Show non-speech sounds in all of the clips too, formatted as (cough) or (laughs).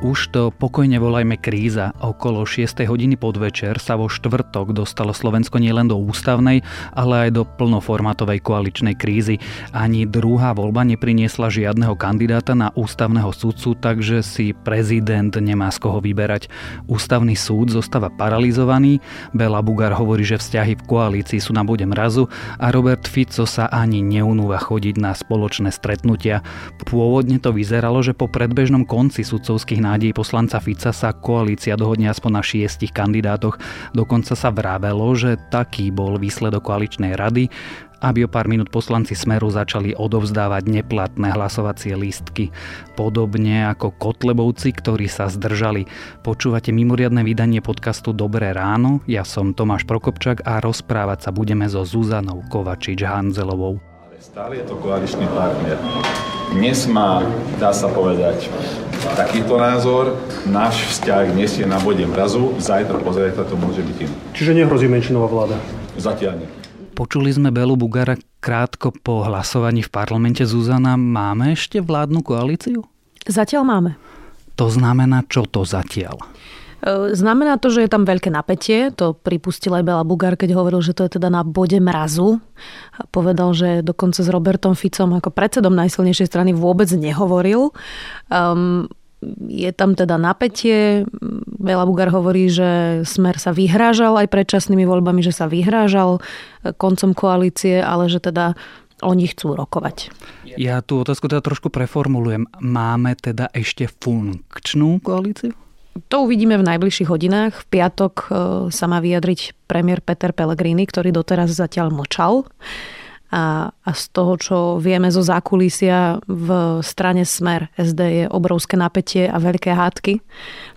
Už to pokojne volajme kríza. Okolo 6. hodiny podvečer sa vo štvrtok dostalo Slovensko nielen do ústavnej, ale aj do plnoformátovej koaličnej krízy. Ani druhá voľba nepriniesla žiadneho kandidáta na ústavného sudcu, takže si prezident nemá z koho vyberať. Ústavný súd zostáva paralizovaný, Bela Bugar hovorí, že vzťahy v koalícii sú na bode mrazu a Robert Fico sa ani neunúva chodiť na spoločné stretnutia. Pôvodne to vyzeralo, že po predbežnom konci sudcovských nádej poslanca Fica sa koalícia dohodne aspoň na šiestich kandidátoch. Dokonca sa vravelo, že taký bol výsledok koaličnej rady aby o pár minút poslanci Smeru začali odovzdávať neplatné hlasovacie lístky. Podobne ako Kotlebovci, ktorí sa zdržali. Počúvate mimoriadne vydanie podcastu Dobré ráno, ja som Tomáš Prokopčak a rozprávať sa budeme so Zuzanou Kovačič-Hanzelovou. Stále je to koaličný partner. Dnes má, dá sa povedať, takýto názor, náš vzťah dnes je na bode mrazu, zajtra pozrieť to môže byť iný. Čiže nehrozí menšinová vláda? Zatiaľ nie. Počuli sme Belu Bugara krátko po hlasovaní v parlamente. Zuzana, máme ešte vládnu koalíciu? Zatiaľ máme. To znamená, čo to zatiaľ? E, znamená to, že je tam veľké napätie. To pripustil aj Bela Bugár, keď hovoril, že to je teda na bode mrazu. A povedal, že dokonca s Robertom Ficom ako predsedom najsilnejšej strany vôbec nehovoril. Um, je tam teda napätie. Bela Bugar hovorí, že Smer sa vyhrážal aj predčasnými voľbami, že sa vyhrážal koncom koalície, ale že teda oni chcú rokovať. Ja tú otázku teda trošku preformulujem. Máme teda ešte funkčnú koalíciu? To uvidíme v najbližších hodinách. V piatok e, sa má vyjadriť premiér Peter Pellegrini, ktorý doteraz zatiaľ mlčal a, a z toho, čo vieme zo zákulisia v strane Smer SD je obrovské napätie a veľké hádky,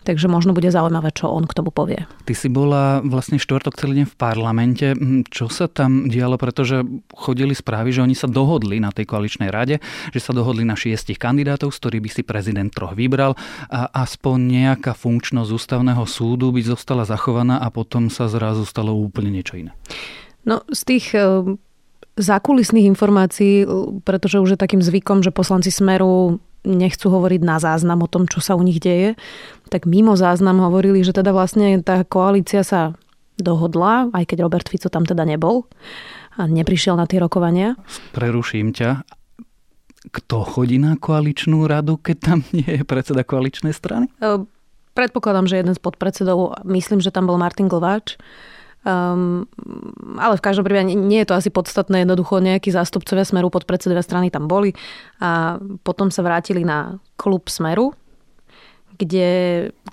takže možno bude zaujímavé, čo on k tomu povie. Ty si bola vlastne štvrtok celý deň v parlamente. Hm, čo sa tam dialo? Pretože chodili správy, že oni sa dohodli na tej koaličnej rade, že sa dohodli na šiestich kandidátov, z ktorých by si prezident troch vybral a aspoň nejaká funkčnosť ústavného súdu by zostala zachovaná a potom sa zrazu stalo úplne niečo iné. No z tých zákulisných informácií, pretože už je takým zvykom, že poslanci Smeru nechcú hovoriť na záznam o tom, čo sa u nich deje, tak mimo záznam hovorili, že teda vlastne tá koalícia sa dohodla, aj keď Robert Fico tam teda nebol a neprišiel na tie rokovania. Preruším ťa. Kto chodí na koaličnú radu, keď tam nie je predseda koaličnej strany? Predpokladám, že jeden z podpredsedov, myslím, že tam bol Martin Glováč, Um, ale v každom prípade nie je to asi podstatné, jednoducho nejakí zástupcovia Smeru pod predsedovia strany tam boli a potom sa vrátili na klub Smeru, kde...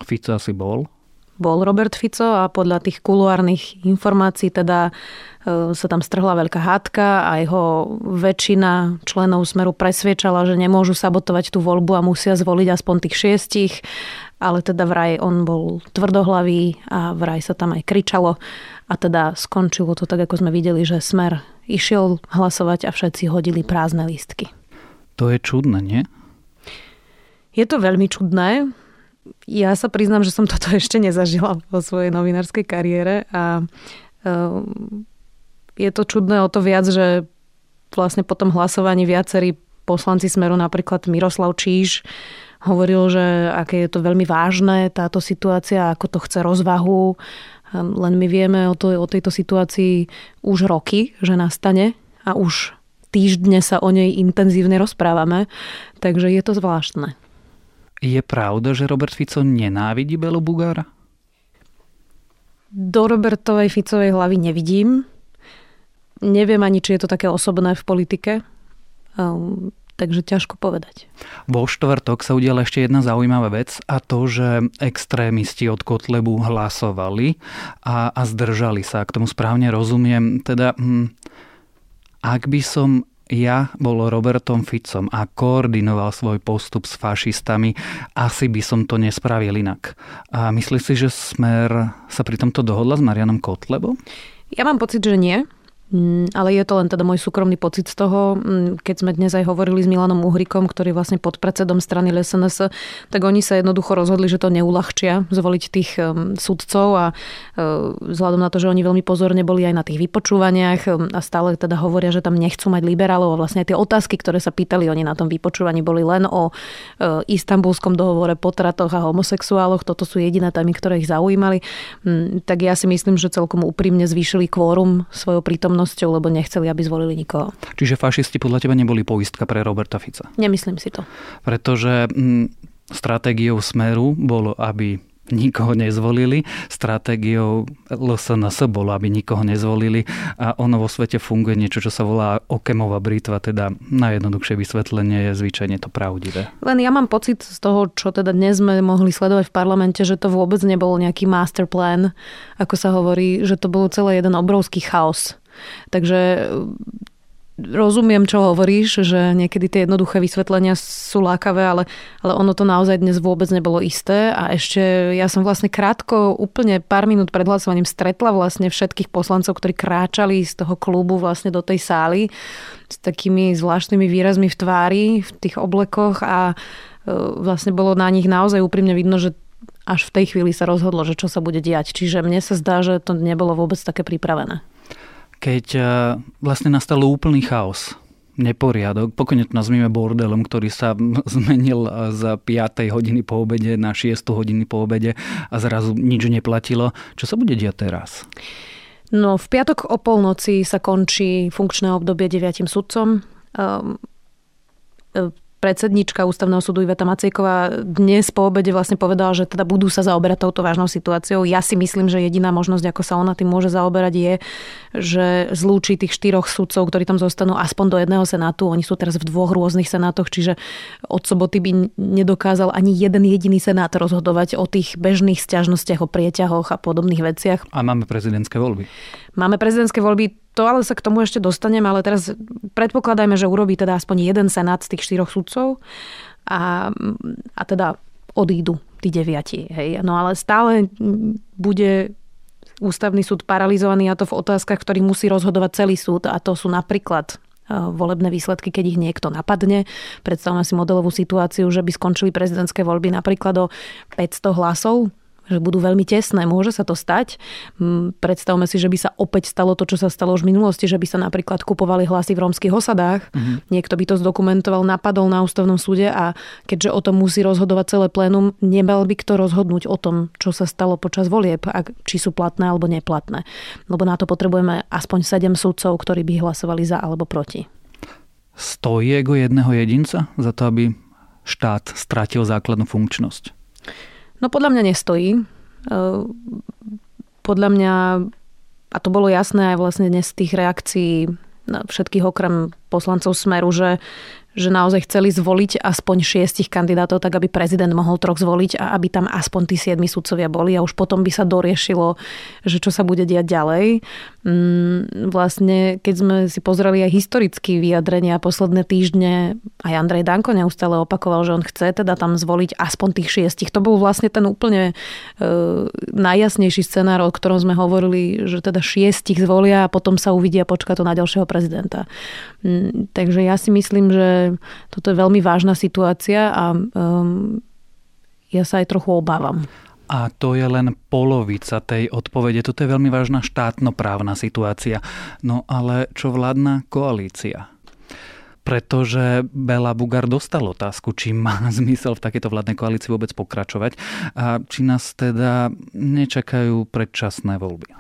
Fico asi bol. Bol Robert Fico a podľa tých kuluárnych informácií teda e, sa tam strhla veľká hádka a jeho väčšina členov Smeru presviečala, že nemôžu sabotovať tú voľbu a musia zvoliť aspoň tých šiestich ale teda vraj on bol tvrdohlavý a vraj sa tam aj kričalo a teda skončilo to tak, ako sme videli, že Smer išiel hlasovať a všetci hodili prázdne lístky. To je čudné, nie? Je to veľmi čudné. Ja sa priznám, že som toto (laughs) ešte nezažila vo svojej novinárskej kariére a ehm, je to čudné o to viac, že vlastne po tom hlasovaní viacerí poslanci Smeru, napríklad Miroslav Číž, hovoril, že aké je to veľmi vážne táto situácia, ako to chce rozvahu. Hm, len my vieme o, to, o tejto situácii už roky, že nastane a už týždne sa o nej intenzívne rozprávame, takže je to zvláštne. Je pravda, že Robert Fico nenávidí Belu Bugára? Do Robertovej Ficovej hlavy nevidím. Neviem ani, či je to také osobné v politike. Takže ťažko povedať. Vo štvrtok sa udiala ešte jedna zaujímavá vec a to, že extrémisti od Kotlebu hlasovali a, a zdržali sa. K tomu správne rozumiem. Teda, hm, ak by som ja bol Robertom Ficom a koordinoval svoj postup s fašistami, asi by som to nespravil inak. A myslíš si, že Smer sa pri tomto dohodla s Marianom Kotlebom? Ja mám pocit, že nie ale je to len teda môj súkromný pocit z toho, mm, keď sme dnes aj hovorili s Milanom Uhrikom, ktorý vlastne pod predsedom strany LSNS, tak oni sa jednoducho rozhodli, že to neulahčia zvoliť tých sudcov a e, vzhľadom na to, že oni veľmi pozorne boli aj na tých vypočúvaniach a stále teda hovoria, že tam nechcú mať liberálov a vlastne tie otázky, ktoré sa pýtali oni na tom vypočúvaní, boli len o e, istambulskom dohovore, potratoch a homosexuáloch. Toto sú jediné témy, ktoré ich zaujímali. Mm, tak ja si myslím, že celkom úprimne zvýšili kvórum svojou prítomnosťou pozornosťou, lebo nechceli, aby zvolili nikoho. Čiže fašisti podľa teba neboli poistka pre Roberta Fica? Nemyslím si to. Pretože m, mm, stratégiou Smeru bolo, aby nikoho nezvolili. Stratégiou LSNS bolo, aby nikoho nezvolili a ono vo svete funguje niečo, čo sa volá okemová britva, teda najjednoduchšie vysvetlenie je zvyčajne to pravdivé. Len ja mám pocit z toho, čo teda dnes sme mohli sledovať v parlamente, že to vôbec nebol nejaký master plan, ako sa hovorí, že to bol celý jeden obrovský chaos. Takže rozumiem, čo hovoríš, že niekedy tie jednoduché vysvetlenia sú lákavé, ale, ale ono to naozaj dnes vôbec nebolo isté a ešte ja som vlastne krátko, úplne pár minút pred hlasovaním stretla vlastne všetkých poslancov, ktorí kráčali z toho klubu vlastne do tej sály s takými zvláštnymi výrazmi v tvári, v tých oblekoch a e, vlastne bolo na nich naozaj úprimne vidno, že až v tej chvíli sa rozhodlo, že čo sa bude diať. Čiže mne sa zdá, že to nebolo vôbec také pripravené keď e, vlastne nastal úplný chaos, neporiadok. Pokojne to nazvime bordelom, ktorý sa (laughs) zmenil z 5. hodiny po obede na 6. hodiny po obede a zrazu nič neplatilo. Čo sa bude diať teraz? No, v piatok o polnoci sa končí funkčné obdobie deviatim sudcom. Um, predsednička ústavného súdu Iveta Macejková dnes po obede vlastne povedala, že teda budú sa zaoberať touto vážnou situáciou. Ja si myslím, že jediná možnosť, ako sa ona tým môže zaoberať, je, že zlúči tých štyroch sudcov, ktorí tam zostanú aspoň do jedného senátu. Oni sú teraz v dvoch rôznych senátoch, čiže od soboty by nedokázal ani jeden jediný senát rozhodovať o tých bežných stiažnostiach, o prieťahoch a podobných veciach. A máme prezidentské voľby. Máme prezidentské voľby, to ale sa k tomu ešte dostaneme, ale teraz predpokladajme, že urobí teda aspoň jeden senát z tých štyroch sudcov a, a teda odídu tí deviati. Hej. No ale stále bude ústavný súd paralizovaný a to v otázkach, ktorých musí rozhodovať celý súd a to sú napríklad e, volebné výsledky, keď ich niekto napadne. Predstavme si modelovú situáciu, že by skončili prezidentské voľby napríklad o 500 hlasov že budú veľmi tesné. Môže sa to stať. Predstavme si, že by sa opäť stalo to, čo sa stalo už v minulosti, že by sa napríklad kupovali hlasy v rómskych osadách. Mm-hmm. Niekto by to zdokumentoval, napadol na ústavnom súde a keďže o tom musí rozhodovať celé plénum, nemal by kto rozhodnúť o tom, čo sa stalo počas volieb, ak, či sú platné alebo neplatné. Lebo na to potrebujeme aspoň 7 súdcov, ktorí by hlasovali za alebo proti. Stojí ego jedného jedinca za to, aby štát strátil základnú funkčnosť? No podľa mňa nestojí. E, podľa mňa, a to bolo jasné aj vlastne dnes z tých reakcií všetkých okrem poslancov Smeru, že že naozaj chceli zvoliť aspoň šiestich kandidátov, tak aby prezident mohol troch zvoliť a aby tam aspoň tí siedmi sudcovia boli a už potom by sa doriešilo, že čo sa bude diať ďalej. Mm, vlastne, keď sme si pozreli aj historické vyjadrenia posledné týždne, aj Andrej Danko neustále opakoval, že on chce teda tam zvoliť aspoň tých šiestich. To bol vlastne ten úplne e, najjasnejší scenár, o ktorom sme hovorili, že teda šiestich zvolia a potom sa uvidia počka to na ďalšieho prezidenta. Mm, takže ja si myslím, že toto je veľmi vážna situácia a um, ja sa aj trochu obávam. A to je len polovica tej odpovede. Toto je veľmi vážna štátnoprávna situácia. No ale čo vládna koalícia? pretože Bela Bugar dostal otázku, či má (laughs) zmysel v takéto vládnej koalícii vôbec pokračovať a či nás teda nečakajú predčasné voľby.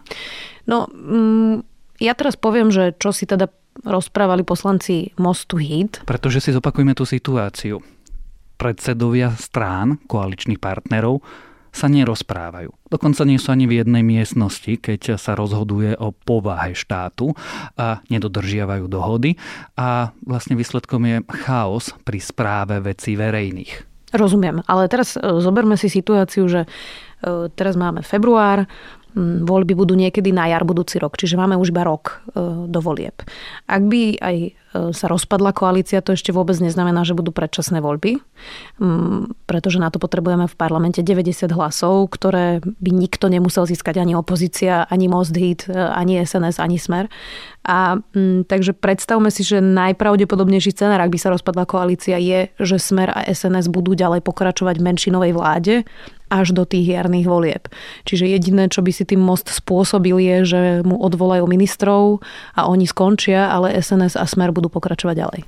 No, mm, ja teraz poviem, že čo si teda rozprávali poslanci Mostu Hit. Pretože si zopakujeme tú situáciu. Predsedovia strán, koaličných partnerov, sa nerozprávajú. Dokonca nie sú ani v jednej miestnosti, keď sa rozhoduje o povahe štátu a nedodržiavajú dohody a vlastne výsledkom je chaos pri správe vecí verejných. Rozumiem, ale teraz e, zoberme si situáciu, že e, teraz máme február, voľby budú niekedy na jar budúci rok, čiže máme už iba rok e, do volieb. Ak by aj e, sa rozpadla koalícia, to ešte vôbec neznamená, že budú predčasné voľby, mm, pretože na to potrebujeme v parlamente 90 hlasov, ktoré by nikto nemusel získať ani opozícia, ani Most Hit, e, ani SNS, ani Smer. A mm, takže predstavme si, že najpravdepodobnejší scenár, ak by sa rozpadla koalícia, je, že Smer a SNS budú ďalej pokračovať v menšinovej vláde až do tých jarných volieb. Čiže jediné, čo by si tým most spôsobil, je, že mu odvolajú ministrov a oni skončia, ale SNS a Smer budú pokračovať ďalej.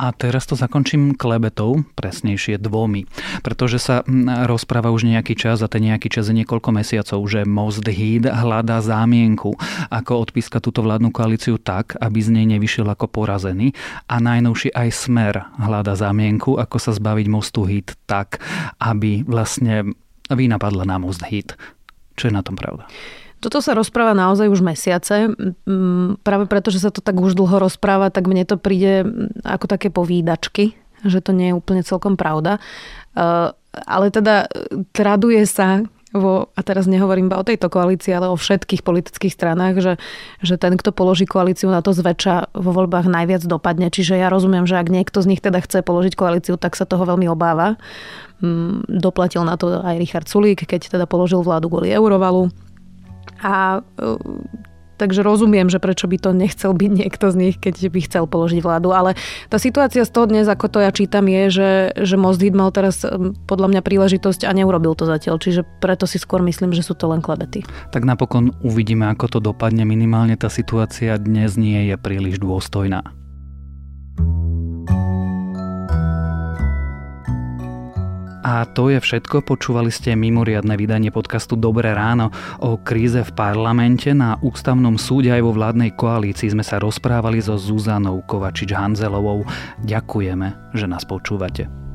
A teraz to zakončím klebetou, presnejšie dvomi, pretože sa rozpráva už nejaký čas a ten nejaký čas je niekoľko mesiacov, že Most Híd hľadá zámienku, ako odpíska túto vládnu koalíciu tak, aby z nej nevyšiel ako porazený a najnovší aj Smer hľadá zámienku, ako sa zbaviť Mostu Híd tak, aby vlastne vynapadla na Most Hit. Čo je na tom pravda? Toto sa rozpráva naozaj už mesiace. Práve preto, že sa to tak už dlho rozpráva, tak mne to príde ako také povídačky, že to nie je úplne celkom pravda. E, ale teda traduje sa vo, a teraz nehovorím iba o tejto koalícii, ale o všetkých politických stranách, že, že ten, kto položí koalíciu na to zväčša vo voľbách najviac dopadne. Čiže ja rozumiem, že ak niekto z nich teda chce položiť koalíciu, tak sa toho veľmi obáva. Mm, doplatil na to aj Richard Sulík, keď teda položil vládu kvôli Eurovalu. A takže rozumiem, že prečo by to nechcel byť niekto z nich, keď by chcel položiť vládu. Ale tá situácia z toho dnes, ako to ja čítam, je, že, že Most Hit mal teraz podľa mňa príležitosť a neurobil to zatiaľ. Čiže preto si skôr myslím, že sú to len klebety. Tak napokon uvidíme, ako to dopadne. Minimálne tá situácia dnes nie je príliš dôstojná. A to je všetko. Počúvali ste mimoriadne vydanie podcastu Dobré ráno o kríze v parlamente. Na ústavnom súde aj vo vládnej koalícii sme sa rozprávali so Zuzanou Kovačič-Hanzelovou. Ďakujeme, že nás počúvate.